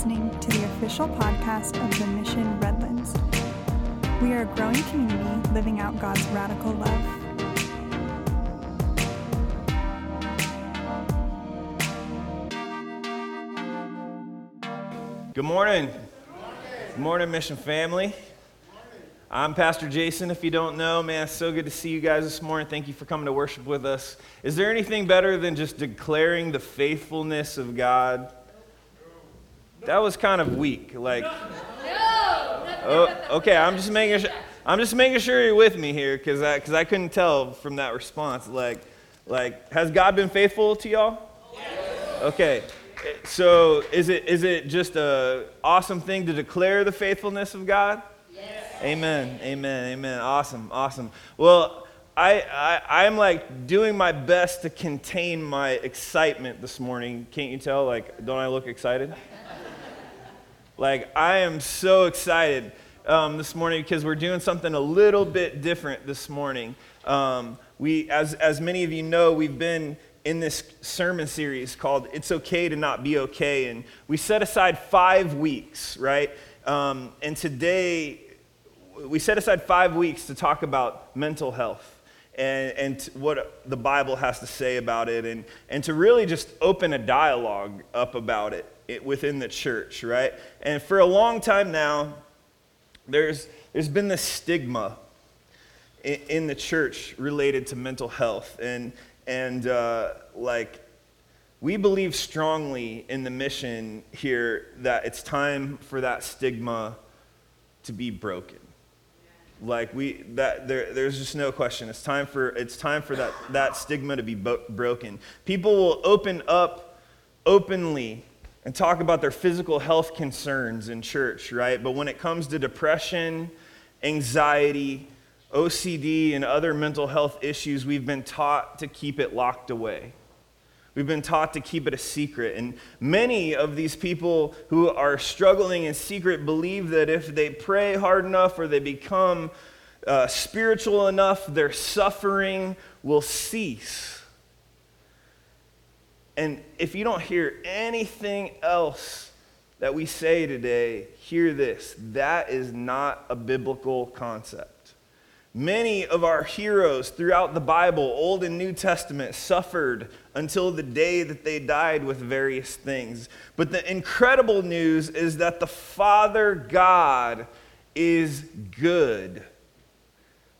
listening to the official podcast of the Mission Redlands. We are a growing community living out God's radical love. Good morning. Good morning, Mission family. I'm Pastor Jason. If you don't know, man, it's so good to see you guys this morning. Thank you for coming to worship with us. Is there anything better than just declaring the faithfulness of God? That was kind of weak. Like, oh, okay, I'm just making sure. I'm just making sure you're with me here because I, cause I couldn't tell from that response. Like, like, has God been faithful to y'all? Okay. So is it, is it just a awesome thing to declare the faithfulness of God? Amen. Amen. Amen. Awesome. Awesome. Well, I, I, I'm like doing my best to contain my excitement this morning. Can't you tell? Like, don't I look excited? Like, I am so excited um, this morning because we're doing something a little bit different this morning. Um, we, as, as many of you know, we've been in this sermon series called It's Okay to Not Be Okay. And we set aside five weeks, right? Um, and today, we set aside five weeks to talk about mental health and, and what the Bible has to say about it, and, and to really just open a dialogue up about it, it within the church, right? And for a long time now, there's, there's been this stigma in, in the church related to mental health. And, and uh, like, we believe strongly in the mission here that it's time for that stigma to be broken like we that there, there's just no question it's time for it's time for that that stigma to be bo- broken people will open up openly and talk about their physical health concerns in church right but when it comes to depression anxiety ocd and other mental health issues we've been taught to keep it locked away We've been taught to keep it a secret. And many of these people who are struggling in secret believe that if they pray hard enough or they become uh, spiritual enough, their suffering will cease. And if you don't hear anything else that we say today, hear this that is not a biblical concept. Many of our heroes throughout the Bible, Old and New Testament, suffered until the day that they died with various things. But the incredible news is that the Father God is good.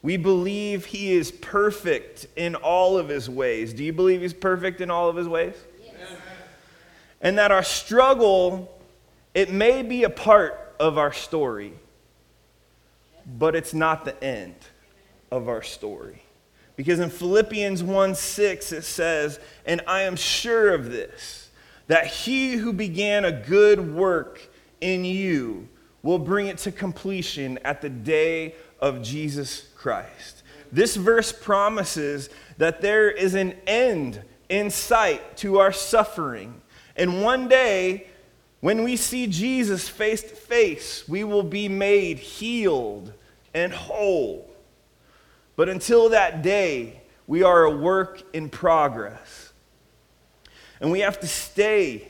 We believe He is perfect in all of His ways. Do you believe He's perfect in all of His ways? Yes. And that our struggle, it may be a part of our story, but it's not the end of our story. Because in Philippians 1 6, it says, And I am sure of this, that he who began a good work in you will bring it to completion at the day of Jesus Christ. This verse promises that there is an end in sight to our suffering. And one day, when we see Jesus face to face, we will be made healed and whole. But until that day, we are a work in progress. And we have to stay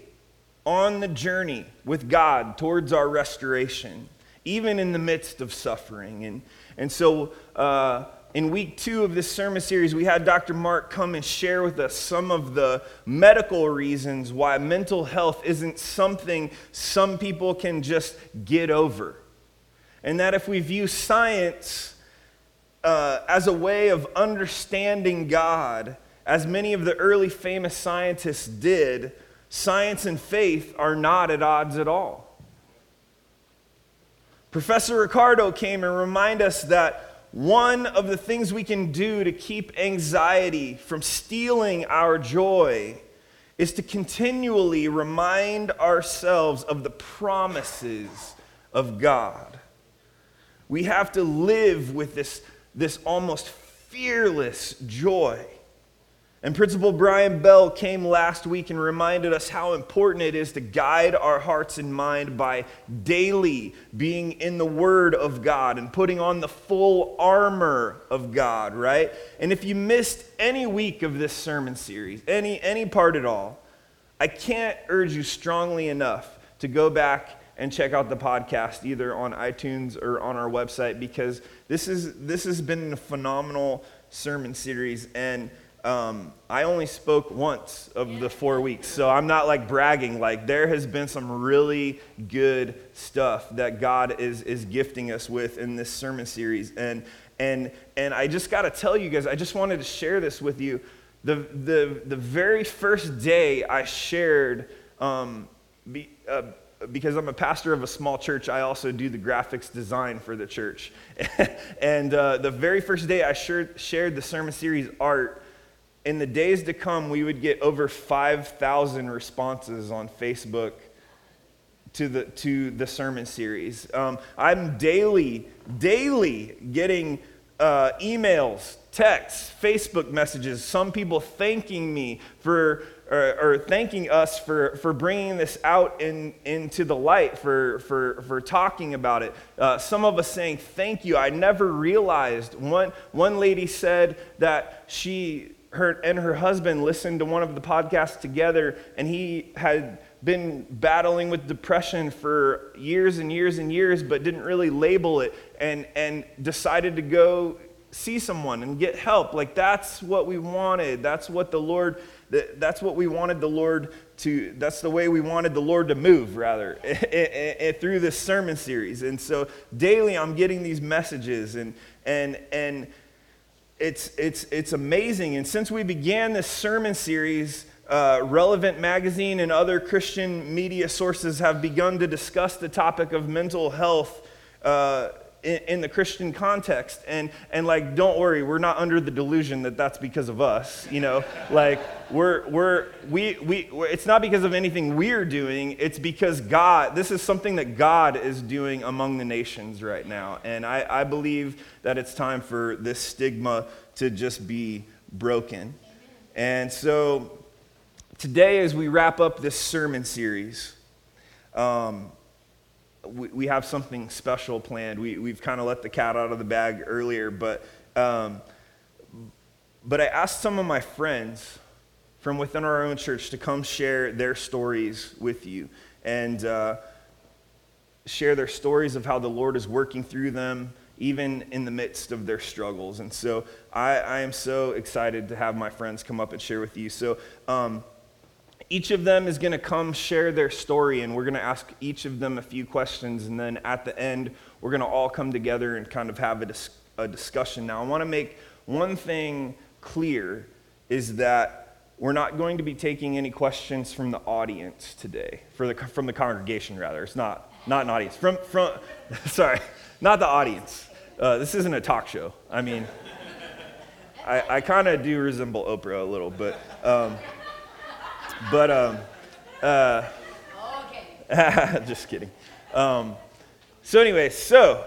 on the journey with God towards our restoration, even in the midst of suffering. And, and so, uh, in week two of this sermon series, we had Dr. Mark come and share with us some of the medical reasons why mental health isn't something some people can just get over. And that if we view science uh, as a way of understanding God, as many of the early famous scientists did, science and faith are not at odds at all. Professor Ricardo came and reminded us that one of the things we can do to keep anxiety from stealing our joy is to continually remind ourselves of the promises of God. We have to live with this this almost fearless joy. And Principal Brian Bell came last week and reminded us how important it is to guide our hearts and mind by daily being in the Word of God and putting on the full armor of God, right? And if you missed any week of this sermon series, any, any part at all, I can't urge you strongly enough to go back and check out the podcast either on iTunes or on our website because this is this has been a phenomenal sermon series and um, I only spoke once of the four weeks, so I'm not like bragging. Like there has been some really good stuff that God is is gifting us with in this sermon series, and and and I just got to tell you guys, I just wanted to share this with you. The the the very first day I shared, um, be, uh, because I'm a pastor of a small church, I also do the graphics design for the church. and uh, the very first day I shared, shared the sermon series art, in the days to come, we would get over 5,000 responses on Facebook to the, to the sermon series. Um, I'm daily, daily getting uh, emails, texts, Facebook messages, some people thanking me for, or, or, thanking us for, for bringing this out in, into the light, for, for, for talking about it. Uh, some of us saying, Thank you. I never realized. One, one lady said that she her and her husband listened to one of the podcasts together, and he had been battling with depression for years and years and years, but didn't really label it, and, and decided to go see someone and get help. Like that's what we wanted. That's what the Lord. That's what we wanted the Lord to. That's the way we wanted the Lord to move, rather, through this sermon series. And so daily, I'm getting these messages, and and and it's, it's, it's amazing. And since we began this sermon series, uh, Relevant Magazine and other Christian media sources have begun to discuss the topic of mental health uh, in, in, the Christian context. And, and like, don't worry, we're not under the delusion that that's because of us. You know, like, we're, we're, we, we, we're, it's not because of anything we're doing, it's because God, this is something that God is doing among the nations right now. And I, I believe that it's time for this stigma to just be broken. And so, today, as we wrap up this sermon series, um, we, we have something special planned. We, we've kind of let the cat out of the bag earlier, but, um, but I asked some of my friends from within our own church to come share their stories with you and uh, share their stories of how the Lord is working through them, even in the midst of their struggles. And so I, I am so excited to have my friends come up and share with you. So, um, each of them is going to come share their story, and we're going to ask each of them a few questions. And then at the end, we're going to all come together and kind of have a, dis- a discussion. Now, I want to make one thing clear is that we're not going to be taking any questions from the audience today, the, from the congregation, rather. It's not, not an audience. From, from, sorry, not the audience. Uh, this isn't a talk show. I mean, I, I kind of do resemble Oprah a little, but. Um, but, um, uh, just kidding. Um, so, anyway, so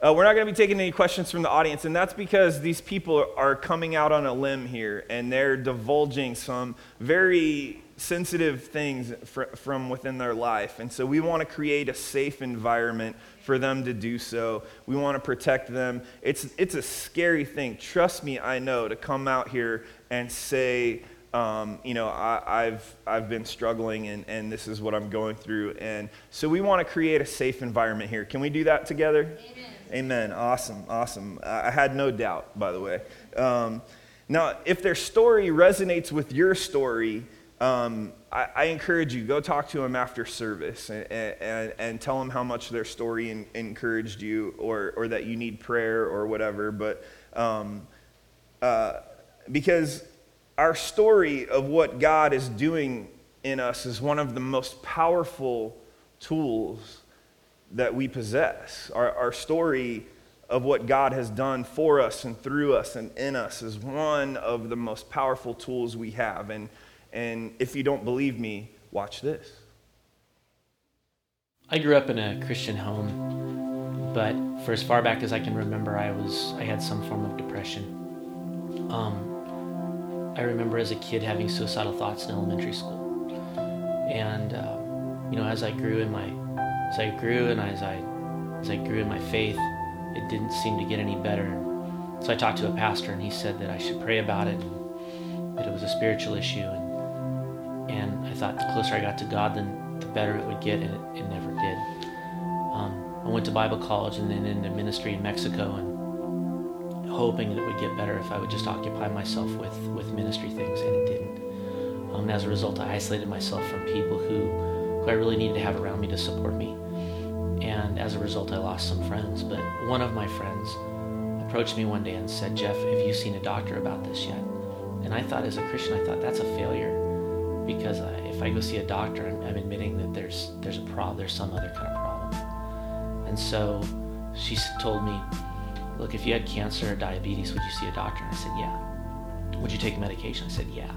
uh, we're not going to be taking any questions from the audience, and that's because these people are coming out on a limb here and they're divulging some very sensitive things fr- from within their life. And so we want to create a safe environment for them to do so. We want to protect them. It's, it's a scary thing. Trust me, I know, to come out here and say, um, you know, I, have I've been struggling and, and this is what I'm going through. And so we want to create a safe environment here. Can we do that together? Amen. Amen. Awesome. Awesome. I had no doubt, by the way. Um, now, if their story resonates with your story, um, I, I, encourage you, go talk to them after service and, and, and tell them how much their story in, encouraged you or, or that you need prayer or whatever. But um, uh, because our story of what God is doing in us is one of the most powerful tools that we possess. Our, our story of what God has done for us and through us and in us is one of the most powerful tools we have. And, and if you don't believe me, watch this. I grew up in a Christian home, but for as far back as I can remember, I was I had some form of depression. Um, I remember as a kid having suicidal thoughts in elementary school. And, uh, you know, as I grew in my, as I grew and as I, as I grew in my faith, it didn't seem to get any better. So I talked to a pastor and he said that I should pray about it, and that it was a spiritual issue. And, and I thought the closer I got to God, then the better it would get, and it, it never did. Um, I went to Bible college and then into ministry in Mexico, and hoping that it would get better if I would just occupy myself with, with ministry things, and it didn't. Um, as a result, I isolated myself from people who, who I really needed to have around me to support me. And as a result, I lost some friends. But one of my friends approached me one day and said, Jeff, have you seen a doctor about this yet? And I thought, as a Christian, I thought that's a failure because I, if I go see a doctor, I'm, I'm admitting that there's there's a problem, there's some other kind of problem. And so she told me, look, if you had cancer or diabetes, would you see a doctor? And I said, yeah. Would you take medication? I said, yeah.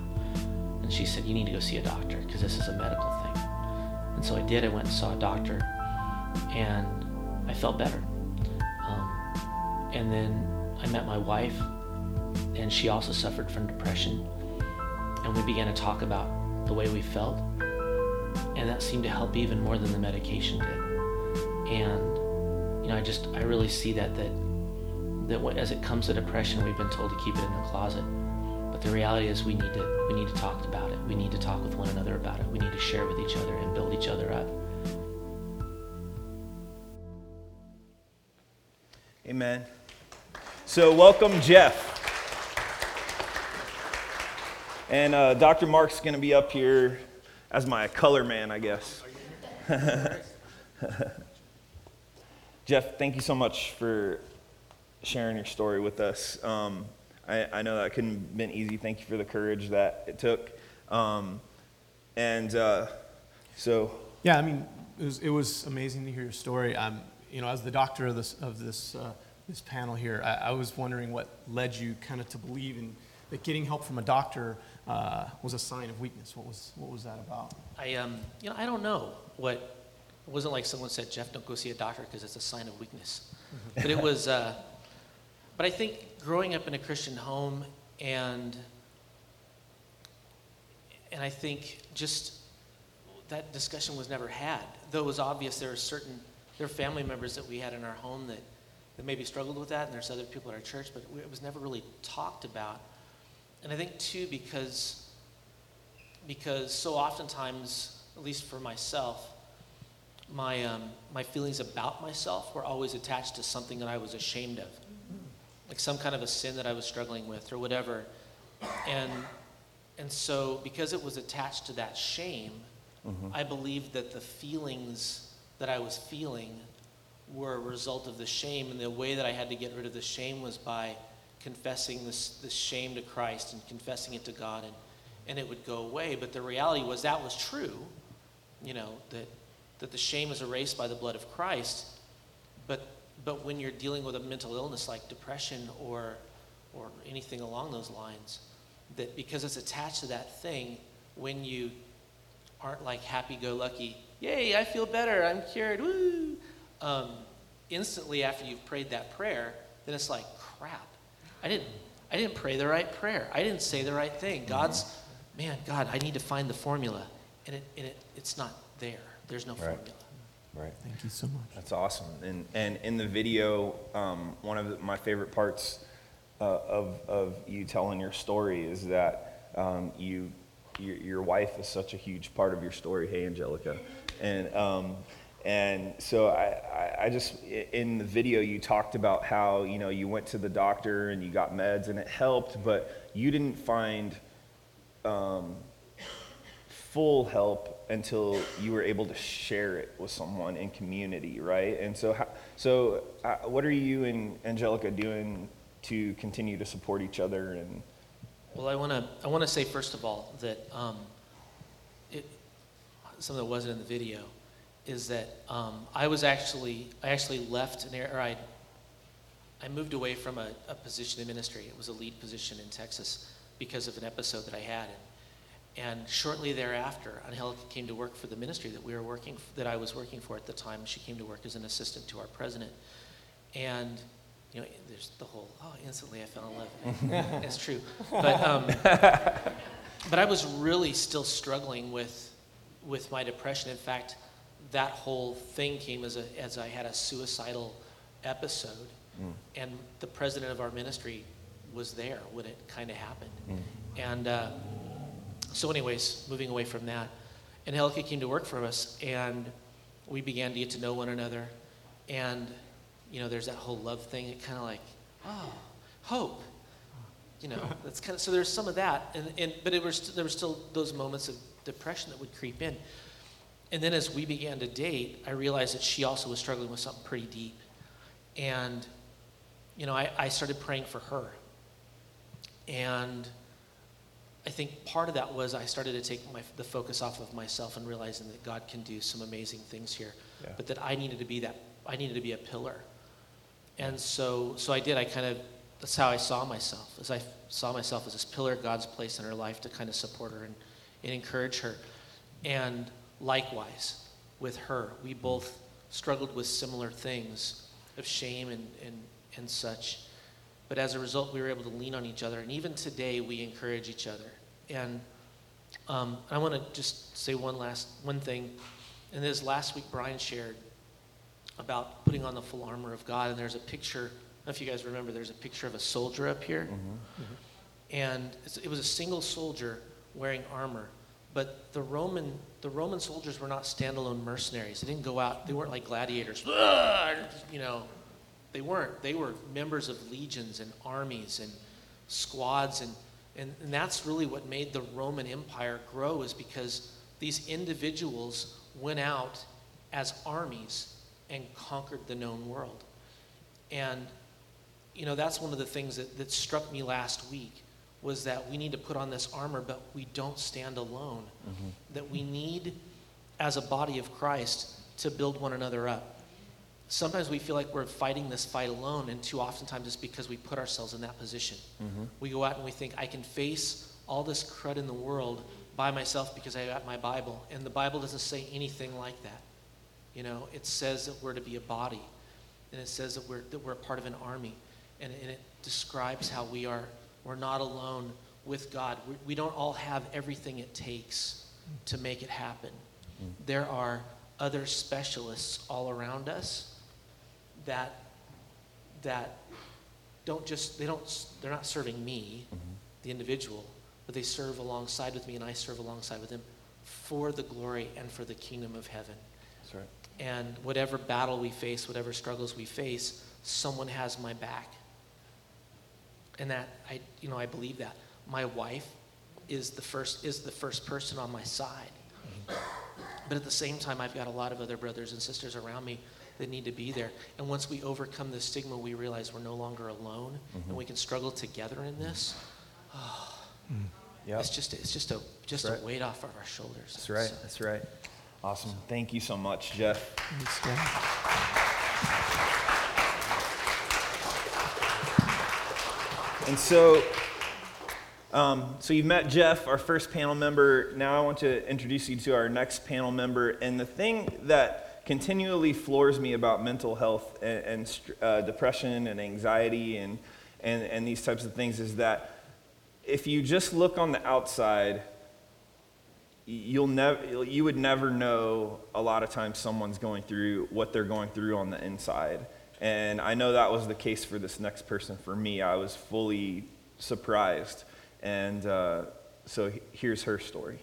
And she said, you need to go see a doctor because this is a medical thing. And so I did. I went and saw a doctor, and I felt better. Um, and then I met my wife, and she also suffered from depression. And we began to talk about the way we felt. And that seemed to help even more than the medication did. And, you know, I just, I really see that, that, that as it comes to depression, we've been told to keep it in the closet. But the reality is we need to, we need to talk about it. We need to talk with one another about it. We need to share with each other and build each other up. Amen. So, welcome, Jeff. And uh, Dr. Mark's going to be up here as my color man, I guess. Jeff, thank you so much for sharing your story with us. Um, I, I, know that couldn't have been easy. Thank you for the courage that it took. Um, and uh, so. Yeah, I mean, it was, it was, amazing to hear your story. Um, you know, as the doctor of this, of this, uh, this panel here, I, I was wondering what led you kind of to believe in that getting help from a doctor uh, was a sign of weakness. What was, what was that about? I, um, you know, I don't know what, it wasn't like someone said, Jeff, don't go see a doctor because it's a sign of weakness. Mm-hmm. but it was, uh, but I think growing up in a Christian home and, and I think just that discussion was never had. Though it was obvious there are certain, there are family members that we had in our home that, that maybe struggled with that, and there's other people at our church, but it was never really talked about. And I think too because because so oftentimes, at least for myself, my um, my feelings about myself were always attached to something that I was ashamed of, like some kind of a sin that I was struggling with or whatever, and and so because it was attached to that shame, mm-hmm. I believed that the feelings that I was feeling were a result of the shame, and the way that I had to get rid of the shame was by confessing this, this shame to Christ and confessing it to God, and, and it would go away. But the reality was that was true, you know, that, that the shame is erased by the blood of Christ. But, when you're dealing with a mental illness like depression or, or anything along those lines, that because it's attached to that thing, when you aren't like happy go lucky, yay, I feel better, I'm cured, woo, um, instantly after you've prayed that prayer, then it's like, crap, I didn't, I didn't pray the right prayer. I didn't say the right thing. Mm-hmm. God's, man, God, I need to find the formula. And, it, and it, it's not there. There's no right. formula. Right. Thank you so much. That's awesome. And, and in the video, um, one of my favorite parts uh, of, of you telling your story is that um, you, your, your wife is such a huge part of your story. Hey, Angelica. And um, and so I, I, just, in the video, you talked about how, you know, you went to the doctor and you got meds and it helped, but you didn't find um, full help until you were able to share it with someone in community, right? And so, how, so uh, what are you and Angelica doing to continue to support each other? And well, I want to I want to say first of all that um, it, something that wasn't in the video is that um, I was actually I actually left an area, or I I moved away from a, a, position in ministry. It was a lead position in Texas because of an episode that I had. And, and shortly thereafter, Angelica came to work for the ministry that we were working that I was working for at the time. She came to work as an assistant to our president, and you know, there's the whole oh, instantly I fell in love. That's true, but um, but I was really still struggling with with my depression. In fact that whole thing came as, a, as I had a suicidal episode, mm. and the president of our ministry was there when it kind of happened. Mm. And uh, so, anyways, moving away from that, And Angelica came to work for us, and we began to get to know one another. And, you know, there's that whole love thing. It kind of like, oh, hope. You know, that's kind of, so there's some of that. And, and, but it was, there were still those moments of depression that would creep in. And then as we began to date, I realized that she also was struggling with something pretty deep. And, you know, I, I started praying for her. And I think part of that was I started to take my, the focus off of myself and realizing that God can do some amazing things here, yeah. but that I needed to be that. I needed to be a pillar, and so so I did. I kind of that's how I saw myself, as I saw myself as this pillar God's placed in her life to kind of support her and, and encourage her, and likewise with her, we both struggled with similar things of shame and and and such. But as a result, we were able to lean on each other. And even today, we encourage each other. And um, I want to just say one last one thing. And this last week, Brian shared about putting on the full armor of God. And there's a picture. I don't know if you guys remember. There's a picture of a soldier up here. Mm-hmm. Mm-hmm. And it was a single soldier wearing armor. But the Roman, the Roman soldiers were not standalone mercenaries. They didn't go out. They weren't like gladiators. You know, they weren't. They were members of legions and armies and squads. And, and, and that's really what made the Roman Empire grow, is because these individuals went out as armies and conquered the known world. And, you know, that's one of the things that, that struck me last week was that we need to put on this armor, but we don't stand alone. Mm-hmm. That we need, as a body of Christ, to build one another up sometimes we feel like we're fighting this fight alone, and too oftentimes it's because we put ourselves in that position. Mm-hmm. We go out and we think, I can face all this crud in the world by myself because I got my Bible. And the Bible doesn't say anything like that. You know, it says that we're to be a body, and it says that we're, that we're a part of an army, and, and it describes how we are, we're not alone with God. We, we don't all have everything it takes to make it happen. Mm-hmm. There are other specialists all around us that that don't just they don't they're not serving me, mm-hmm. the individual, but they serve alongside with me and I serve alongside with them for the glory and for the kingdom of heaven. That's right. And whatever battle we face, whatever struggles we face, someone has my back. And that I you know I believe that. My wife is the first is the first person on my side. Mm-hmm. But at the same time I've got a lot of other brothers and sisters around me that need to be there. And once we overcome the stigma, we realize we're no longer alone mm-hmm. and we can struggle together in this. Oh, mm. yep. It's just it's just a just right. a weight off of our shoulders. That's right. So, That's right. Awesome. Thank you so much, Jeff. And so, um, so you've met Jeff, our first panel member. Now I want to introduce you to our next panel member. And the thing that continually floors me about mental health and, and uh, depression and anxiety and, and, and these types of things is that if you just look on the outside, you'll never you would never know a lot of times someone's going through what they're going through on the inside. And i know that was the case for this next person for me. I was fully surprised. And uh, so here's her story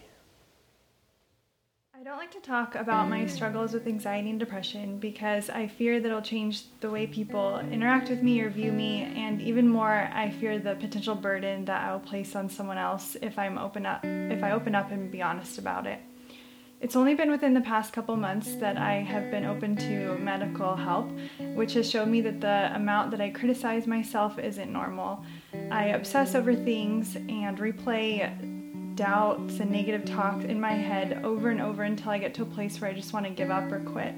I don't like to talk about my struggles with anxiety and depression because I fear that it'll change the way people interact with me or view me, and even more, I fear the potential burden that I will place on someone else if I'm open up if I open up and be honest about it. It's only been within the past couple months that I have been open to medical help, which has shown me that the amount that I criticize myself isn't normal. I obsess over things and replay doubts and negative talks in my head over and over until I get to a place where I just want to give up or quit.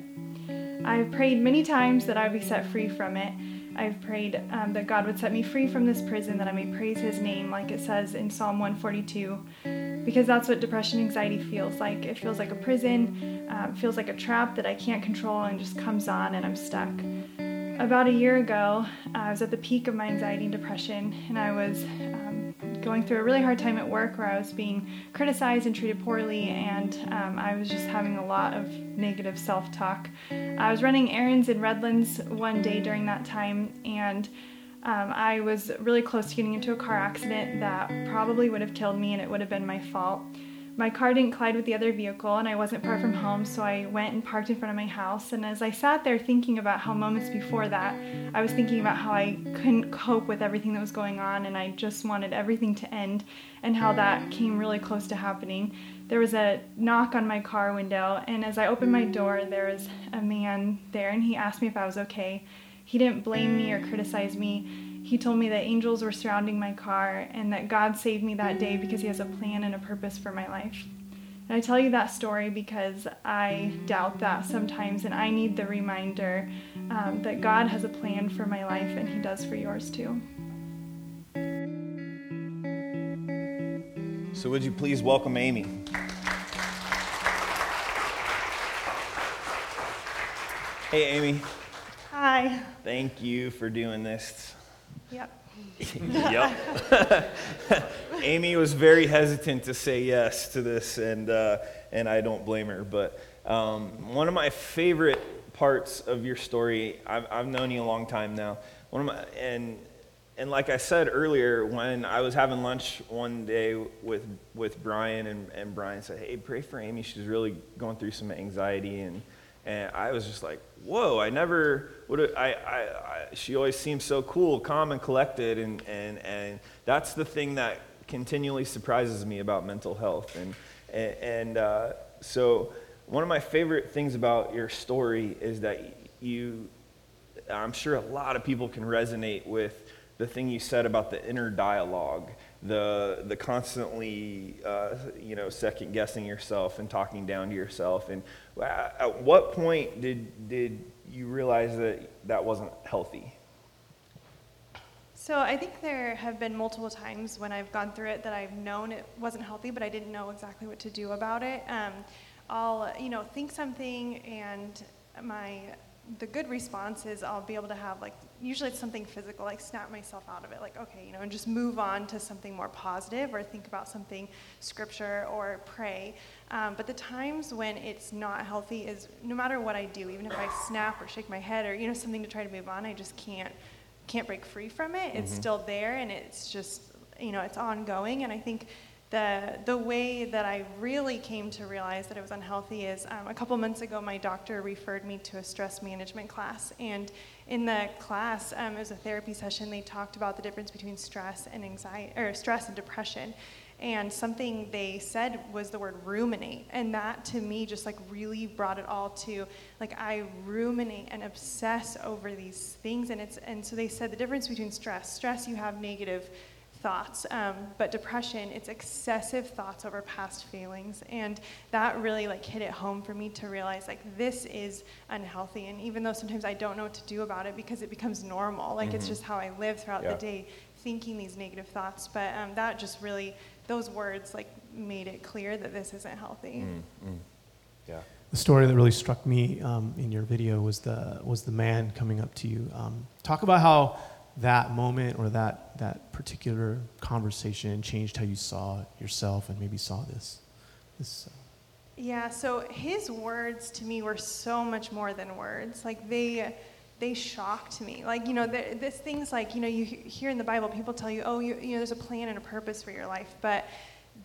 I've prayed many times that I would be set free from it. I've prayed um, that God would set me free from this prison, that I may praise His name, like it says in Psalm 142, because that's what depression anxiety feels like. It feels like a prison, um, feels like a trap that I can't control and just comes on and I'm stuck. About a year ago, I was at the peak of my anxiety and depression, and I was um, going through a really hard time at work where I was being criticized and treated poorly, and um, I was just having a lot of negative self talk. I was running errands in Redlands one day during that time, and um, I was really close to getting into a car accident that probably would have killed me, and it would have been my fault. My car didn't collide with the other vehicle and I wasn't far from home, so I mm. went and parked in front of my house. And as I sat there thinking about how moments before that, I was thinking about how I couldn't cope with everything that was going on and I just wanted everything to end and how that came really close to happening. There was a knock on my car window, and as I opened my door, there was a man there and he asked me if I was okay. He didn't blame me or criticize me. He told me that angels were surrounding my car and that God saved me that day because He has a plan and a purpose for my life. And I tell you that story because I doubt that sometimes, and I need the reminder um, that God has a plan for my life and He does for yours too. So, would you please welcome Amy? Hey, Amy. Hi. Thank you for doing this. Yep. yep. Amy was very hesitant to say yes to this, and, uh, and I don't blame her. But um, one of my favorite parts of your story, I've, I've known you a long time now. One of my, and, and like I said earlier, when I was having lunch one day with, with Brian, and, and Brian said, Hey, pray for Amy. She's really going through some anxiety. And, and I was just like, whoa, I never would I, I, I, she always seems so cool, calm and collected. And, and, and that's the thing that continually surprises me about mental health. And, and, and uh, so one of my favorite things about your story is that you, I'm sure a lot of people can resonate with the thing you said about the inner dialogue the the constantly uh, you know second guessing yourself and talking down to yourself and at what point did did you realize that that wasn't healthy. So i think there have been multiple times when i've gone through it that i've known it wasn't healthy but i didn't know exactly what to do about it. Um, i'll you know think something and my the good response is I'll be able to have like usually it's something physical, like snap myself out of it, like okay, you know, and just move on to something more positive or think about something scripture or pray. Um, but the times when it's not healthy is no matter what I do, even if I snap or shake my head or you know something to try to move on, I just can't can't break free from it. Mm-hmm. It's still there and it's just you know it's ongoing. And I think the, the way that I really came to realize that it was unhealthy is um, a couple months ago, my doctor referred me to a stress management class. And in the class, um, it was a therapy session, they talked about the difference between stress and anxiety, or stress and depression. And something they said was the word ruminate. And that to me just like really brought it all to like I ruminate and obsess over these things. And it's and so they said the difference between stress, stress you have negative thoughts. Um, but depression, it's excessive thoughts over past feelings. And that really like hit it home for me to realize like this is unhealthy. And even though sometimes I don't know what to do about it because it becomes normal, like mm-hmm. it's just how I live throughout yeah. the day thinking these negative thoughts. But um, that just really, those words like made it clear that this isn't healthy. Mm-hmm. Yeah. The story that really struck me um, in your video was the was the man coming up to you. Um, talk about how that moment or that, that particular conversation changed how you saw yourself and maybe saw this? this uh... Yeah, so his words to me were so much more than words. Like they, they shocked me. Like, you know, this things like, you know, you hear in the Bible, people tell you, oh, you, you know, there's a plan and a purpose for your life. But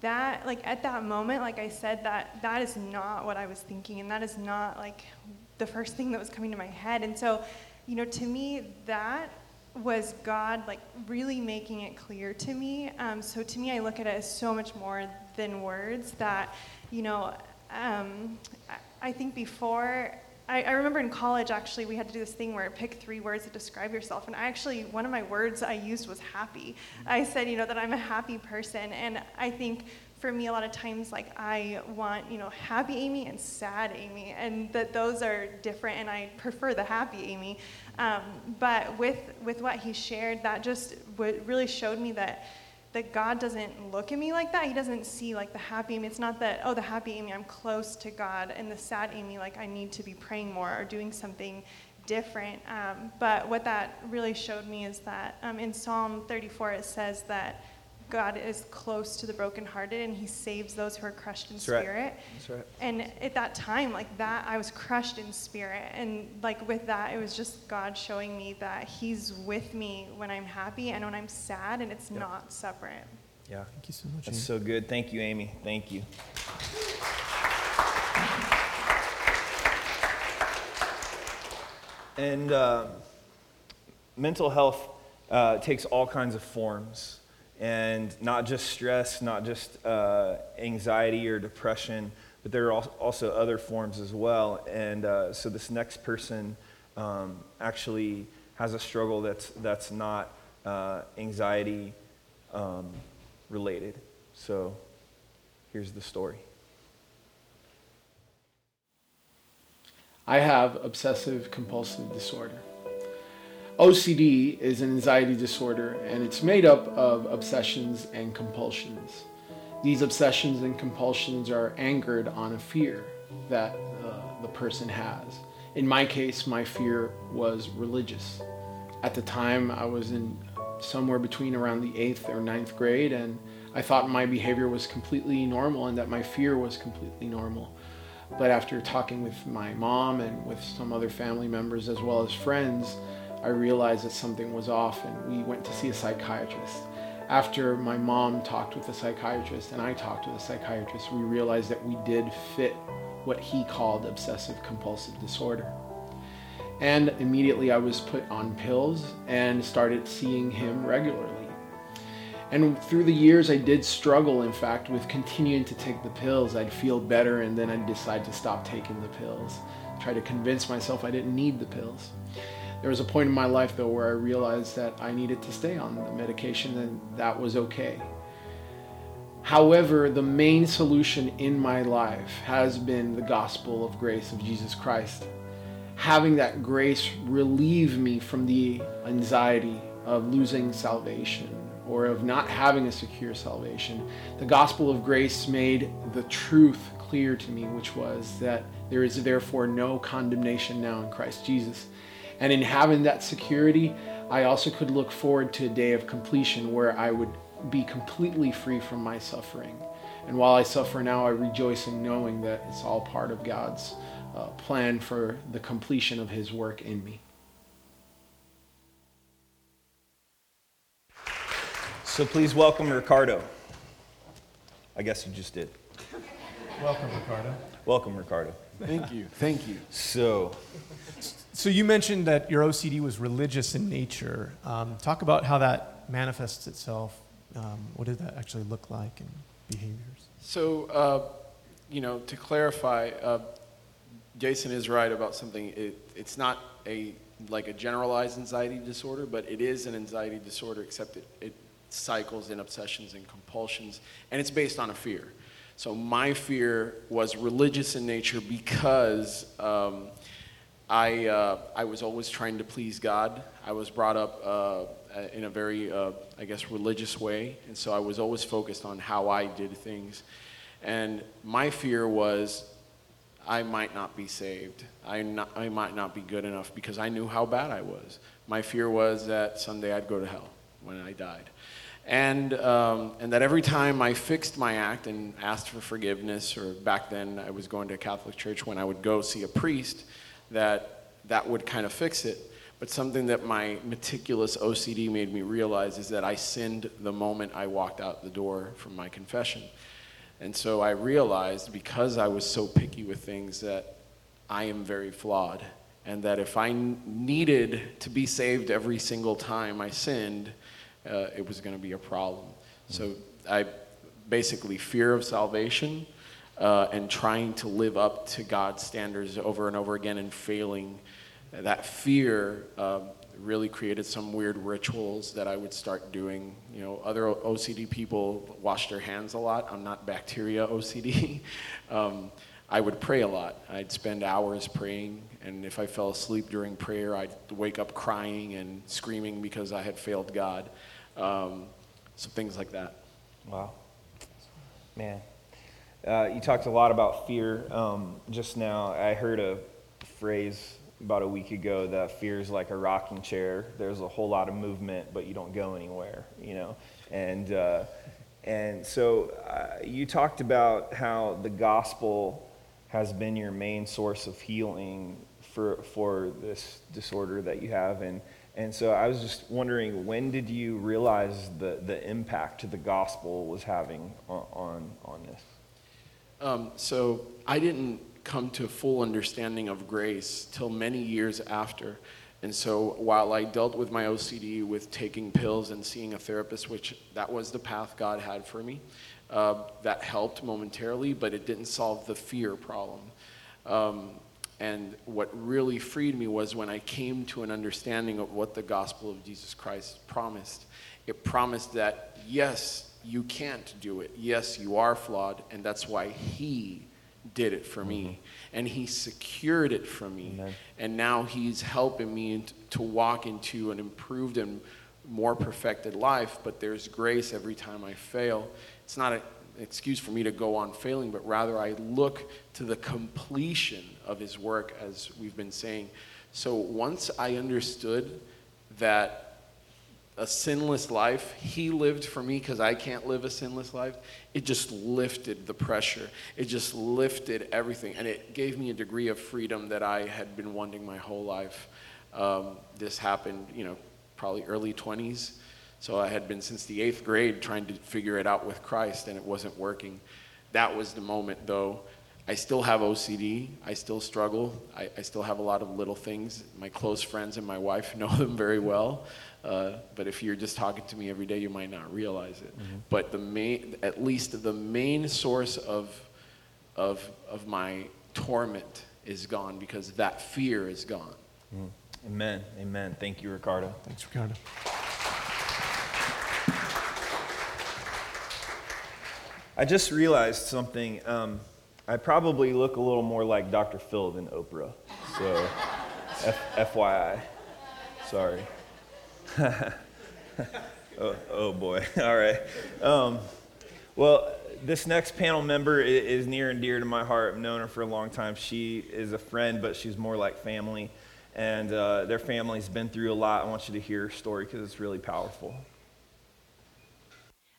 that, like, at that moment, like I said, that, that is not what I was thinking. And that is not, like, the first thing that was coming to my head. And so, you know, to me, that was God like really making it clear to me. Um, so to me, I look at it as so much more than words. That you know, um, I think before. I, I remember in college actually we had to do this thing where pick three words to describe yourself and I actually one of my words I used was happy. I said you know that I'm a happy person and I think for me a lot of times like i want you know happy amy and sad amy and that those are different and i prefer the happy amy um, but with with what he shared that just w- really showed me that that god doesn't look at me like that. He doesn't see like the happy amy it's not that oh the happy amy i'm close to god and the sad amy like i need to be praying more or doing something different. Um, but what that really showed me is that um, in psalm 34 it says that God is close to the brokenhearted and he saves those who are crushed in That's spirit. Right. That's right. And at that time, like that, I was crushed in spirit. And like with that, it was just God showing me that he's with me when I'm happy and when I'm sad, and it's yep. not separate. Yeah. Thank you so much. That's Amy. so good. Thank you, Amy. Thank you. And uh, mental health uh, takes all kinds of forms, and not just stress, not just uh, anxiety or depression, but there are also other forms as well. And uh, so this next person um, actually has a struggle that's, that's not uh, anxiety um, related. So here's the story. I have obsessive compulsive disorder. OCD is an anxiety disorder and it's made up of obsessions and compulsions. These obsessions and compulsions are anchored on a fear that uh, the person has. In my case, my fear was religious. At the time, I was in somewhere between around the eighth or ninth grade, and I thought my behavior was completely normal and that my fear was completely normal. But after talking with my mom and with some other family members as well as friends, I realized that something was off and we went to see a psychiatrist. After my mom talked with the psychiatrist and I talked to the psychiatrist, we realized that we did fit what he called obsessive compulsive disorder. And immediately I was put on pills and started seeing him regularly. And through the years, I did struggle, in fact, with continuing to take the pills. I'd feel better, and then I'd decide to stop taking the pills. Try to convince myself I didn't need the pills. There was a point in my life, though, where I realized that I needed to stay on the medication, and that was okay. However, the main solution in my life has been the gospel of grace of Jesus Christ. Having that grace relieve me from the anxiety of losing salvation or of not having a secure salvation. The gospel of grace made the truth clear to me, which was that there is therefore no condemnation now in Christ Jesus. And in having that security, I also could look forward to a day of completion where I would be completely free from my suffering. And while I suffer now, I rejoice in knowing that it's all part of God's uh, plan for the completion of His work in me. So please welcome Ricardo. I guess you just did. Welcome, Ricardo. Welcome, Ricardo. Thank you. Thank you. So, So you mentioned that your OCD was religious in nature. Um, talk about how that manifests itself. Um, what did that actually look like in behaviors? So, uh, you know, to clarify, uh, Jason is right about something. It, it's not a like a generalized anxiety disorder, but it is an anxiety disorder, except it, it cycles in obsessions and compulsions, and it's based on a fear. So my fear was religious in nature because um, I, uh, I was always trying to please God. I was brought up uh, in a very, uh, I guess, religious way, and so I was always focused on how I did things. And my fear was I might not be saved. I, not, I might not be good enough because I knew how bad I was. My fear was that someday I'd go to hell when I died. And, um, and that every time I fixed my act and asked for forgiveness, or back then I was going to a Catholic church when I would go see a priest, that that would kind of fix it. But something that my meticulous OCD made me realize is that I sinned the moment I walked out the door from my confession. And so I realized because I was so picky with things that I am very flawed. And that if I needed to be saved every single time I sinned, uh, it was going to be a problem. So I basically fear of salvation uh, and trying to live up to God's standards over and over again and failing. That fear uh, really created some weird rituals that I would start doing. You know, other OCD people wash their hands a lot. I'm not bacteria OCD. um, I would pray a lot. I'd spend hours praying, and if I fell asleep during prayer, I'd wake up crying and screaming because I had failed God. Um, so things like that. wow. Man. Uh, you talked a lot about fear um, just now. I heard a phrase about a week ago that fear is like a rocking chair. There's a whole lot of movement, but you don't go anywhere, you know? And, uh, and so uh, you talked about how the gospel has been your main source of healing for, for this disorder that you have. And, And so I was just wondering, when did you realize the, the impact the gospel was having on, on, on this? Um, so I didn't come to full understanding of grace till many years after. And so while I dealt with my OCD with taking pills and seeing a therapist, which that was the path God had for me, uh, that helped momentarily, but it didn't solve the fear problem. Um, and what really freed me was when I came to an understanding of what the gospel of Jesus Christ promised. It promised that, yes, you can't do it. Yes, you are flawed, and that's why He did it for me. Mm-hmm. And He secured it for me. Amen. And now He's helping me to walk into an improved and more perfected life, but there's grace every time I fail. It's not an excuse for me to go on failing, but rather I look to the completion of His work, as we've been saying. So once I understood that a sinless life he lived for me because I can't live a sinless life, it just lifted the pressure. It just lifted everything. And it gave me a degree of freedom that I had been wanting my whole life. Um, this happened, you know, probably early 20s. So I had been since the eighth grade trying to figure it out with Christ, and it wasn't working. That was the moment, though. I still have OCD. I still struggle. I, I still have a lot of little things. My close friends and my wife know them very well. Uh, but if you're just talking to me every day, you might not realize it. Mm-hmm. But the main, at least the main source of, of, of my torment is gone because that fear is gone. Mm. Amen. Amen. Thank you, Ricardo. Thanks, Ricardo. I just realized something. Um, I probably look a little more like Dr. Phil than Oprah. So, F- FYI. Sorry. oh, oh, boy. All right. Um, well, this next panel member is near and dear to my heart. I've known her for a long time. She is a friend, but she's more like family. And uh, their family's been through a lot. I want you to hear her story because it's really powerful.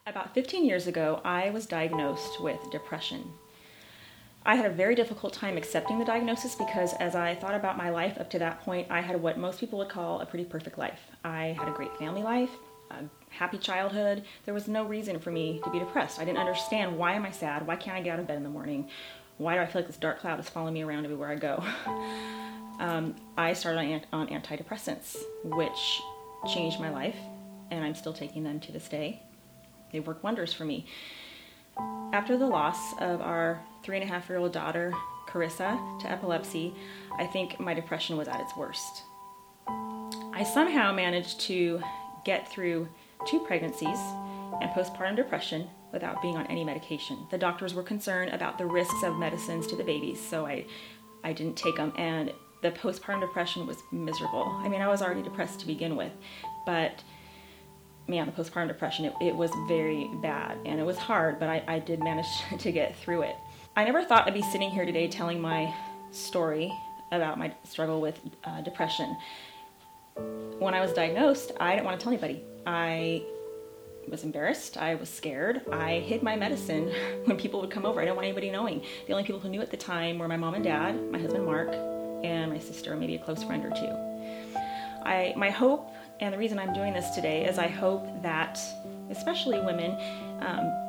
About 15 years ago, I was diagnosed with depression. I had a very difficult time accepting the diagnosis because as I thought about my life up to that point, I had what most people would call a pretty perfect life. I had a great family life, a happy childhood. There was no reason for me to be depressed. I didn't understand why am I sad? Why can't I get out of bed in the morning? Why do I feel like this dark cloud is following me around everywhere I go? um, I started on, on antidepressants, which changed my life, and I'm still taking them to this day. They work wonders for me. After the loss of our three and a half year old daughter, Carissa, to epilepsy, I think my depression was at its worst. I somehow managed to get through two pregnancies and postpartum depression without being on any medication. The doctors were concerned about the risks of medicines to the babies, so I, I didn't take them, and the postpartum depression was miserable. I mean, I was already depressed to begin with, but man, the postpartum depression, it, it was very bad and it was hard, but I, I did manage to get through it. I never thought I'd be sitting here today telling my story about my struggle with uh, depression. When I was diagnosed, I didn't want to tell anybody. I was embarrassed. I was scared. I hid my medicine when people would come over. I didn't want anybody knowing. The only people who knew at the time were my mom and dad, my husband Mark, and my sister, maybe a close friend or two. I, my hope and the reason I'm doing this today is I hope that, especially women, um,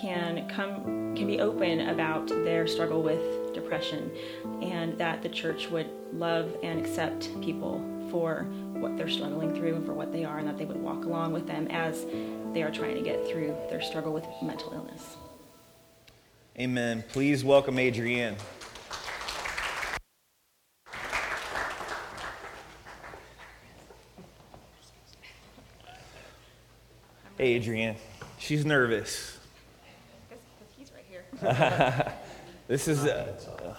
can come can be open about their struggle with depression, and that the church would love and accept people for what they're struggling through and for what they are, and that they would walk along with them as they are trying to get through their struggle with mental illness. Amen. Please welcome Adrianne. Adrianne. She's nervous. This is uh,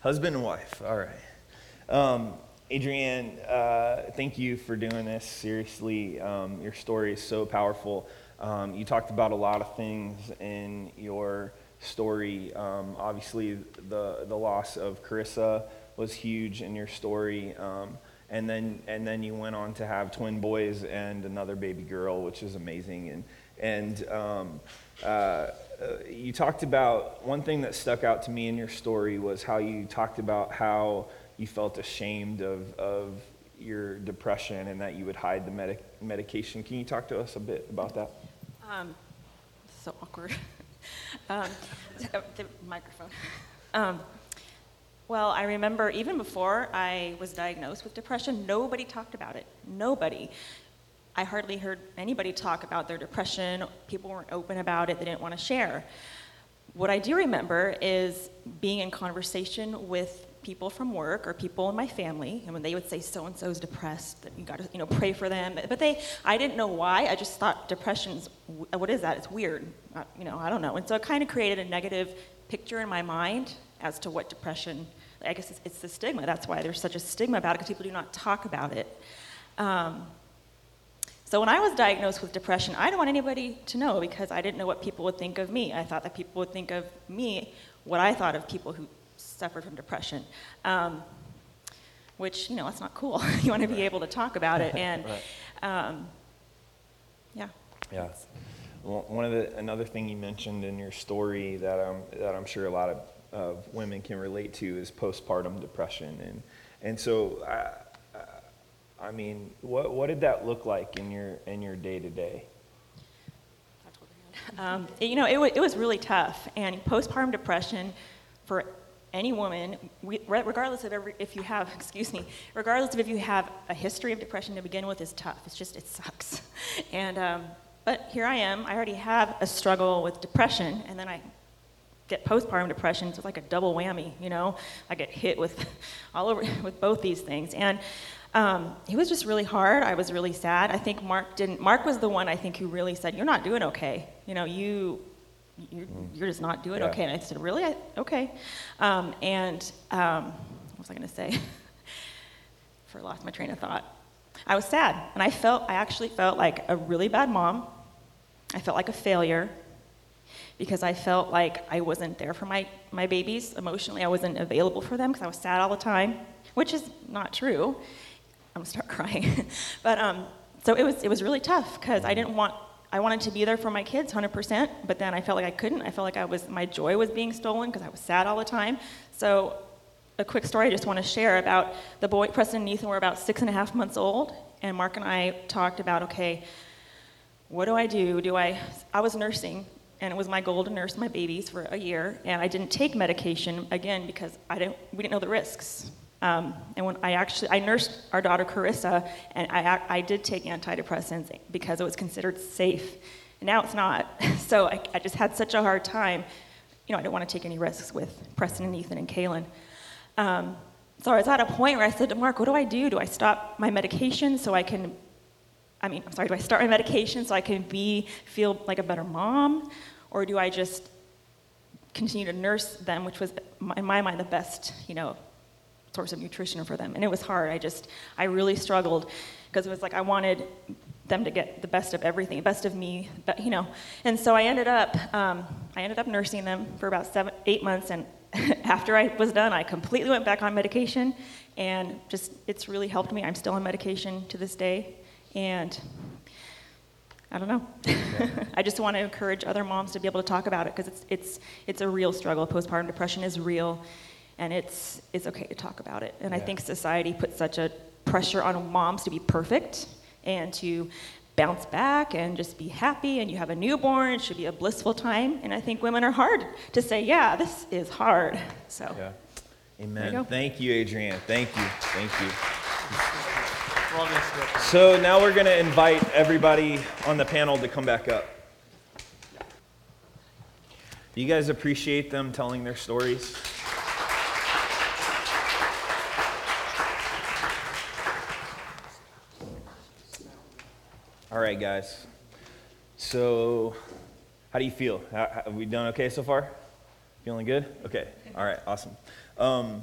husband and wife. All right. Um, Adrianne, uh, thank you for doing this. Seriously, um, your story is so powerful. Um, you talked about a lot of things in your story. Um, obviously, the, the loss of Carissa was huge in your story. Um, and then and then you went on to have twin boys and another baby girl, which is amazing. And and um, uh, you talked about one thing that stuck out to me in your story was how you talked about how you felt ashamed of of your depression and that you would hide the medic- medication. Can you talk to us a bit about that? Um, so awkward. um, the microphone. Um, well, I remember even before I was diagnosed with depression, nobody talked about it. Nobody. I hardly heard anybody talk about their depression. People weren't open about it, they didn't want to share. What I do remember is being in conversation with people from work or people in my family, and when they would say so and so is depressed, that you got to you know pray for them. But they, I didn't know why. I just thought depression's what is that? It's weird. Uh, you know, I don't know. And so it kind of created a negative picture in my mind as to what depression. I guess it's, it's the stigma. That's why there's such a stigma about it because people do not talk about it. Um, so when I was diagnosed with depression, I didn't want anybody to know because I didn't know what people would think of me. I thought that people would think of me what I thought of people who suffered from depression, um, which you know that's not cool. you want to be able to talk about it, and right. um, yeah. Yeah. Well, one of the another thing you mentioned in your story that I'm that I'm sure a lot of, of women can relate to is postpartum depression, and and so. I, I mean, what, what did that look like in your in your day to day? You know, it, w- it was really tough, and postpartum depression for any woman, regardless of every, if you have, excuse me, regardless of if you have a history of depression to begin with, is tough. It's just it sucks, and um, but here I am. I already have a struggle with depression, and then I get postpartum depression. So it's like a double whammy, you know. I get hit with all over with both these things, and um, it was just really hard. I was really sad. I think Mark didn't. Mark was the one I think who really said, "You're not doing okay. You know, you." You're, mm. you're just not doing yeah. okay. And I said, Really? I, okay. Um, and um, what was I going to say? For lost my train of thought. I was sad. And I felt, I actually felt like a really bad mom. I felt like a failure because I felt like I wasn't there for my, my babies emotionally. I wasn't available for them because I was sad all the time, which is not true. I'm gonna start crying. but um, so it was it was really tough because I didn't want I wanted to be there for my kids 100%, but then I felt like I couldn't. I felt like I was my joy was being stolen because I was sad all the time. So a quick story I just want to share about the boy Preston and Ethan were about six and a half months old, and Mark and I talked about okay, what do I do? Do I I was nursing and it was my goal to nurse my babies for a year and i didn't take medication again because i didn't we didn't know the risks um, and when I actually, I nursed our daughter Carissa, and I, I did take antidepressants because it was considered safe. And now it's not. So I, I just had such a hard time. You know, I didn't want to take any risks with Preston and Ethan and Kaylin. Um, so I was at a point where I said to Mark, what do I do? Do I stop my medication so I can, I mean, I'm sorry, do I start my medication so I can be, feel like a better mom? Or do I just continue to nurse them, which was, in my mind, the best, you know, source of nutrition for them. And it was hard. I just, I really struggled because it was like I wanted them to get the best of everything, the best of me, but, you know. And so I ended up, um, I ended up nursing them for about seven, eight months. And after I was done, I completely went back on medication, and just it's really helped me. I'm still on medication to this day, and I don't know. I just want to encourage other moms to be able to talk about it because it's it's it's a real struggle. Postpartum depression is real, and it's it's okay to talk about it. And yeah. I think society puts such a pressure on moms to be perfect and to bounce back and just be happy and you have a newborn it should be a blissful time. And i think women are hard to say yeah this is hard. So yeah. amen. you thank you adrianne. Thank you. Thank you. So now we're going to invite everybody on the panel to come back up. Do you guys appreciate them telling their stories All right, guys. So, how do you feel? Have we done okay so far? Feeling good? Okay. All right. Awesome. Um,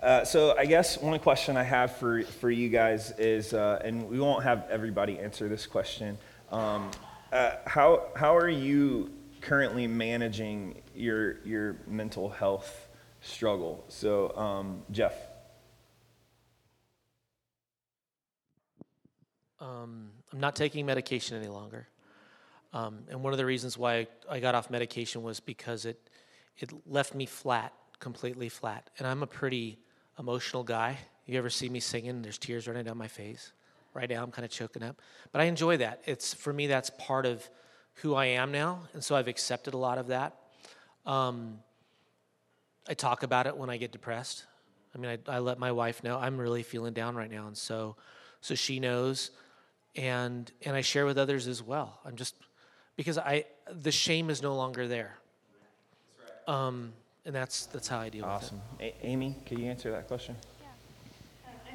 uh, so, I guess one question I have for, for you guys is, uh, and we won't have everybody answer this question. Um, uh, how, how are you currently managing your, your mental health struggle? So, um, Jeff. Um, I'm not taking medication any longer. Um, and one of the reasons why I got off medication was because it, it left me flat, completely flat. And I'm a pretty emotional guy, You ever see me singing? There's tears running down my face. Right now, I'm kind of choking up. But I enjoy that. It's for me. That's part of who I am now, and so I've accepted a lot of that. Um, I talk about it when I get depressed. I mean, I, I let my wife know I'm really feeling down right now, and so so she knows, and and I share with others as well. I'm just because I the shame is no longer there. Um, and that's that's how I deal Awesome. with it. A- Amy, could you answer that question?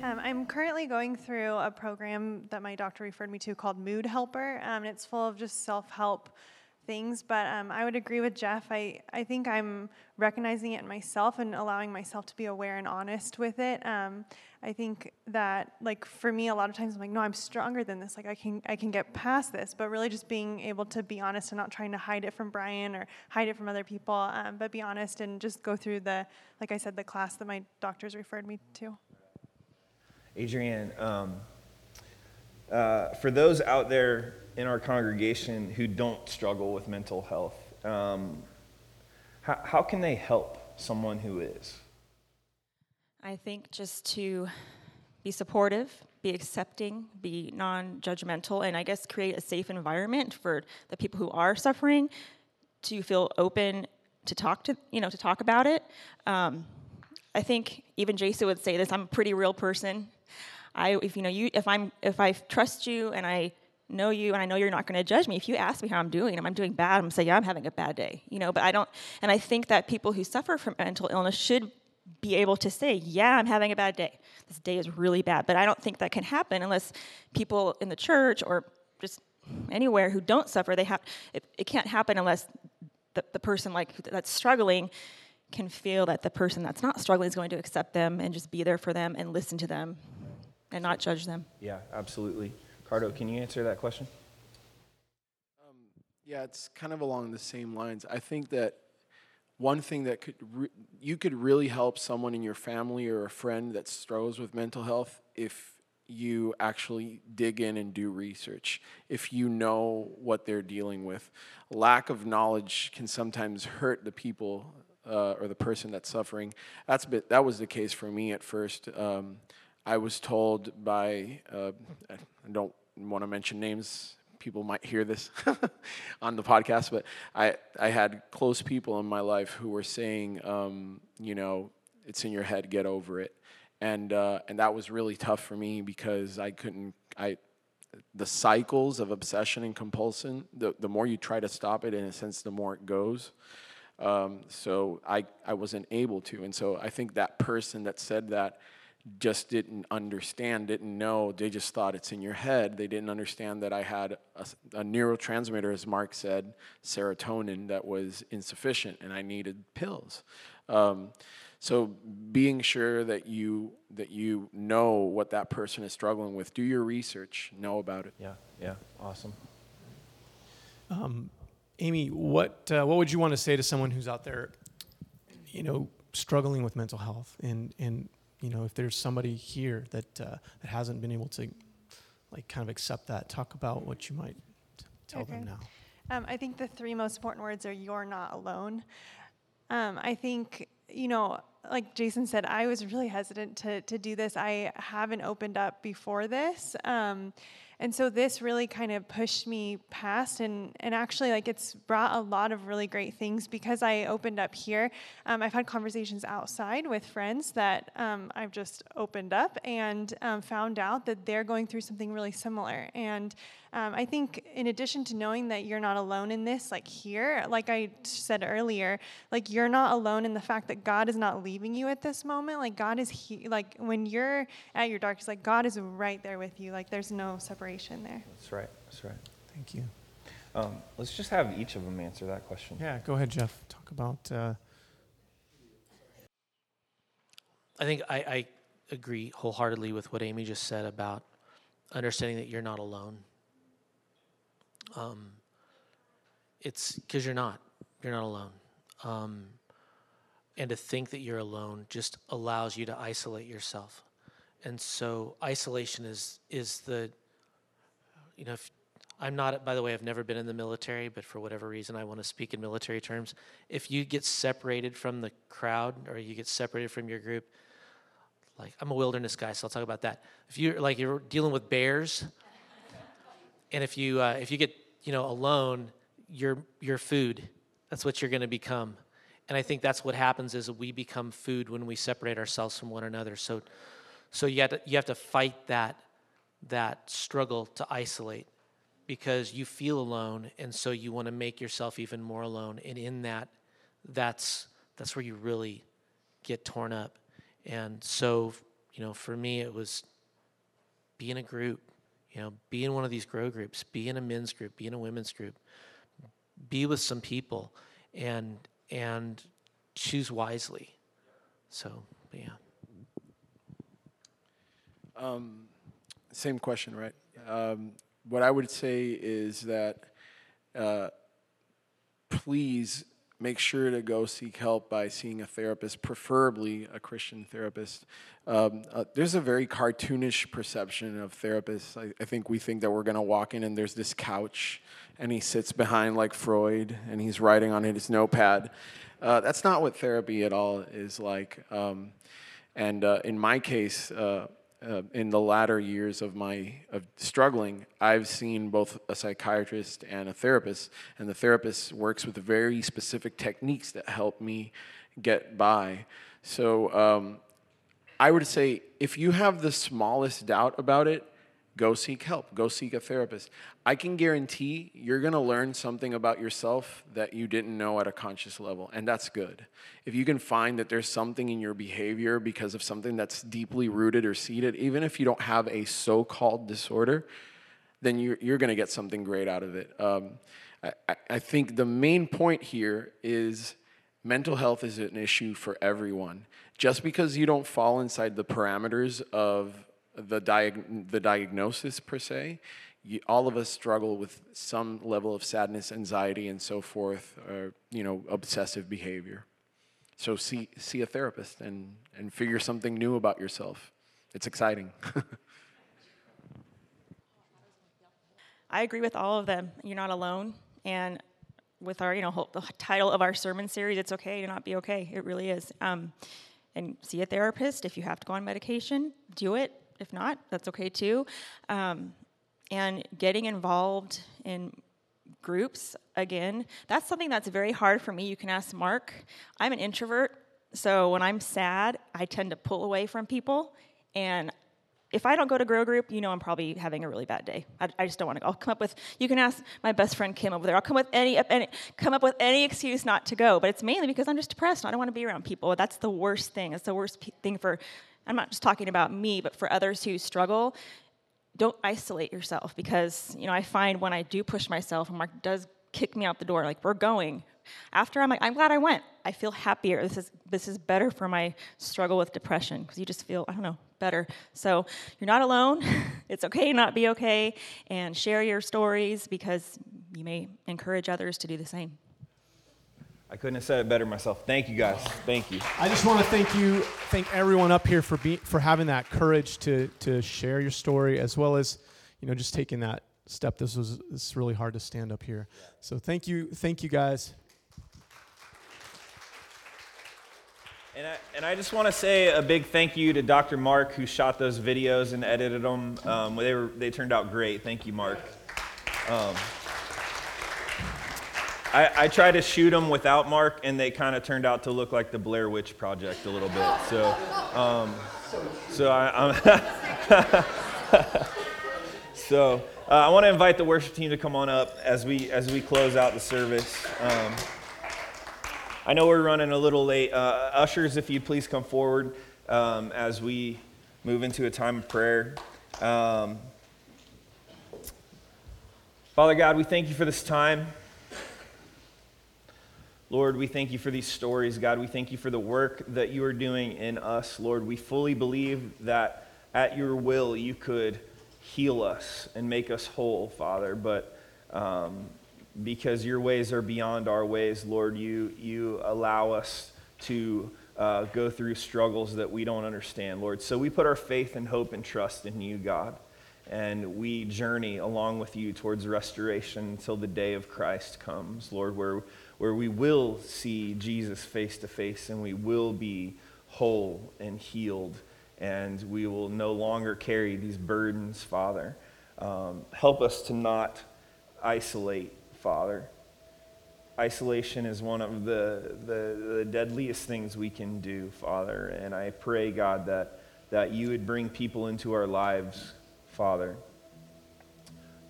Um, I'm currently going through a program that my doctor referred me to called Mood Helper. Um, and it's full of just self help things. But um, I would agree with Jeff. I, I think I'm recognizing it in myself and allowing myself to be aware and honest with it. Um, I think that, like, for me, a lot of times I'm like, no, I'm stronger than this. Like, I can, I can get past this. But really just being able to be honest and not trying to hide it from Brian or hide it from other people, um, but be honest and just go through the, like I said, the class that my doctors referred me to. Adrianne, um, uh, for those out there in our congregation who don't struggle with mental health, um, how, how can they help someone who is? I think just to be supportive, be accepting, be non judgmental, and I guess create a safe environment for the people who are suffering to feel open to talk to, you know, to talk about it. Um, I think even Jason would say this I'm a pretty real person. I, if you know, you, if I'm, if I trust you and I know you and I know you're not going to judge me. If you ask me how I'm doing and I'm doing bad, I'm to say, yeah, I'm having a bad day. You know, but I don't, and I think that people who suffer from mental illness should be able to say, yeah, I'm having a bad day. This day is really bad. But I don't think that can happen unless people in the church or just anywhere who don't suffer, they have, it, it can't happen unless the, the person like that's struggling can feel that the person that's not struggling is going to accept them and just be there for them and listen to them and not judge them. Yeah, absolutely. Cardo, can you answer that question? Um, yeah, it's kind of along the same lines. I think that one thing that could re- you could really help someone in your family or a friend that struggles with mental health if you actually dig in and do research. If you know what they're dealing with, lack of knowledge can sometimes hurt the people uh, or the person that's suffering. Bit, that was the case for me at first. Um, I was told by uh, I don't want to mention names people might hear this on the podcast, but I, I had close people in my life who were saying, um, you know, it's in your head, get over it. And, uh, and that was really tough for me because I couldn't, I, the cycles of obsession and compulsion, the, the more you try to stop it, in a sense, the more it goes. Um, so I, I wasn't able to. And so I think that person that said that just didn't understand, didn't know. They just thought it's in your head. They didn't understand that I had a, a, neurotransmitter, as Mark said, serotonin, that was insufficient, and I needed pills. Um, so being sure that you that you know what that person is struggling with, do your research, know about it. Yeah, yeah, awesome. Um, Amy, what uh, what would you want to say to someone who's out there, you know, struggling with mental health and and you know, if there's somebody here that uh, that hasn't been able to, like, kind of accept that, talk about what you might t- tell Okay. them now. Um, I think the three most important words are "you're not alone." Um, I think you know, like Jason said, I was really hesitant to to do this. I haven't opened up before this, um, and so this really kind of pushed me past. And and actually, like it's brought a lot of really great things because I opened up here. Um, I've had conversations outside with friends that um, I've just opened up and um, found out that they're going through something really similar. And um, I think, in addition to knowing that you're not alone in this, like here, like I said earlier, like you're not alone in the fact that God is not leaving you at this moment. Like God is he, like when you're at your darkest, like God is right there with you. Like there's no separation there. That's right. That's right. Thank you. Um, let's just have each of them answer that question. Yeah, go ahead, Jeff. Talk about. Uh, I think I, I agree wholeheartedly with what Amy just said about understanding that you're not alone. Um, it's because you're not. You're not alone. Um, and to think that you're alone just allows you to isolate yourself. And so isolation is is the you know if I'm not by the way I've never been in the military but for whatever reason I want to speak in military terms if you get separated from the crowd or you get separated from your group like I'm a wilderness guy, so I'll talk about that. If you're like you're dealing with bears, and if you uh, if you get you know alone, you're you're food. That's what you're going to become. And I think that's what happens is we become food when we separate ourselves from one another. So, so you have to, you have to fight that that struggle to isolate because you feel alone, and so you want to make yourself even more alone. And in that, that's that's where you really get torn up. And so, you know, for me, it was be in a group, you know, be in one of these grow groups, be in a men's group, be in a women's group, be with some people, and and choose wisely. So, yeah. Um, same question, right? Um, what I would say is that uh, please make sure to go seek help by seeing a therapist, preferably a Christian therapist. Um, uh, there's a very cartoonish perception of therapists. I, I think we think that we're going to walk in and there's this couch and he sits behind like Freud and he's writing on his notepad. Uh, that's not what therapy at all is like. Um, and uh, in my case, uh, uh, in the latter years of my of struggling, I've seen both a psychiatrist and a therapist, and the therapist works with very specific techniques that help me get by. So um, I would say if you have the smallest doubt about it, go seek help, go seek a therapist. I can guarantee you're going to learn something about yourself that you didn't know at a conscious level, and that's good. If you can find that there's something in your behavior because of something that's deeply rooted or seated, even if you don't have a so called disorder, then you're, you're going to get something great out of it. Um, I, I think the main point here is mental health is an issue for everyone. Just because you don't fall inside the parameters of the, diag- the diagnosis per se. You, all of us struggle with some level of sadness, anxiety, and so forth, or you know, obsessive behavior. So see see a therapist and and figure something new about yourself. It's exciting. I agree with all of them. You're not alone, and with our, you know, whole, the title of our sermon series, it's okay to not be okay. It really is. Um, and see a therapist if you have to go on medication. Do it if not, that's okay too. Um, and getting involved in groups, again, that's something that's very hard for me. You can ask Mark. I'm an introvert, so when I'm sad, I tend to pull away from people. And if I don't go to grow group, you know I'm probably having a really bad day. I, I, just don't want to go. I'll come up with. You can ask my best friend Kim over there. I'll come with any, any come up with any excuse not to go. But it's mainly because I'm just depressed. I don't want to be around people. That's the worst thing. It's the worst thing for I'm not just talking about me, but for others who struggle, don't isolate yourself because, you know, I find when I do push myself and Mark does kick me out the door, like, we're going. After I'm like, I'm glad I went. I feel happier. This is this is better for my struggle with depression because you just feel, I don't know, better. So you're not alone. it's okay to not be okay and share your stories because you may encourage others to do the same. I couldn't have said it better myself. Thank you guys. Thank you. I just want to thank you, thank everyone up here for be, for having that courage to to share your story as well as, you know, just taking that step. This was it's really hard to stand up here. So thank you, thank you guys. And I, and I just want to say a big thank you to Dr. Mark who shot those videos and edited them. Um, they were they turned out great. Thank you, Mark. Um, I, I tried to shoot them without Mark, and they kind of turned out to look like the Blair Witch Project a little bit. So, um, so I, so uh, I want to invite the worship team to come on up as we as we close out the service. Um, I know we're running a little late. Uh, ushers, if you please come forward um, as we move into a time of prayer. Um, Father God, we thank you for this time. Lord, we thank you for these stories. God, we thank you for the work that you are doing in us. Lord, we fully believe that at your will you could heal us and make us whole, Father. But um, because your ways are beyond our ways, Lord, you, you allow us to uh, go through struggles that we don't understand, Lord. So we put our faith and hope and trust in you, God. And we journey along with you towards restoration until the day of Christ comes, Lord, where where we will see Jesus face to face and we will be whole and healed and we will no longer carry these burdens, Father. Um, help us to not isolate, Father. Isolation is one of the, the, the deadliest things we can do, Father. And I pray, God, that, that you would bring people into our lives, Father,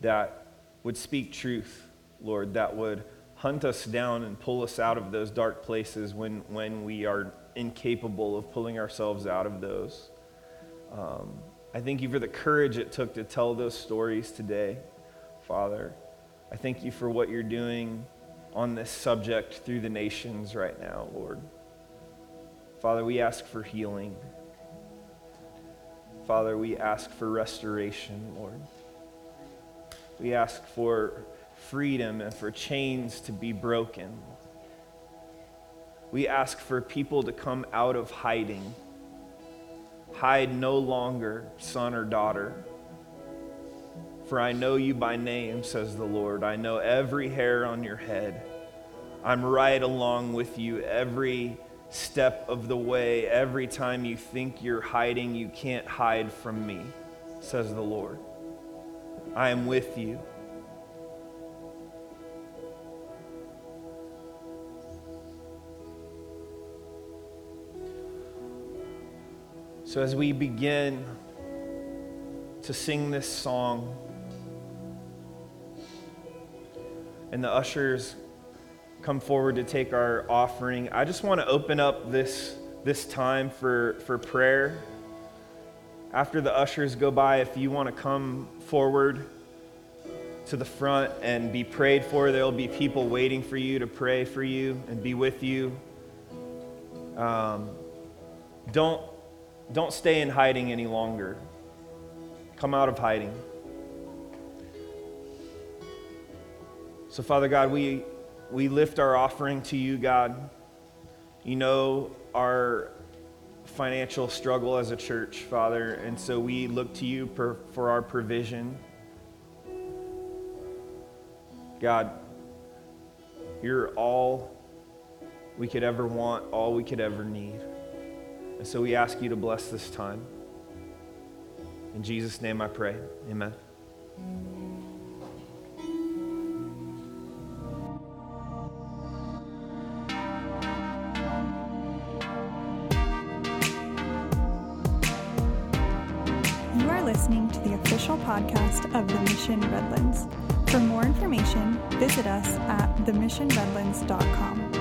that would speak truth, Lord, that would hunt us down and pull us out of those dark places when, when we are incapable of pulling ourselves out of those. Um, I thank you for the courage it took to tell those stories today, Father. I thank you for what you're doing on this subject through the nations right now, Lord. Father, we ask for healing. Father, we ask for restoration, Lord. We ask for freedom and for chains to be broken. We ask for people to come out of hiding. Hide no longer, son or daughter. For I know you by name, says the Lord. I know every hair on your head. I'm right along with you every step of the way. Every time you think you're hiding, you can't hide from me, says the Lord. I am with you. So, as we begin to sing this song, and the ushers come forward to take our offering, I just want to open up this, this time for, for prayer. After the ushers go by, if you want to come forward to the front and be prayed for, there will be people waiting for you to pray for you and be with you. Um, don't don't stay in hiding any longer. Come out of hiding. So, Father God, we, we lift our offering to you, God. You know our financial struggle as a church, Father, and so we look to you for, for our provision. God, you're all we could ever want, all we could ever need. And so we ask you to bless this time. In Jesus' name I pray. Amen. You are listening to the official podcast of the Mission Redlands. For more information, visit us at themissionredlands.com.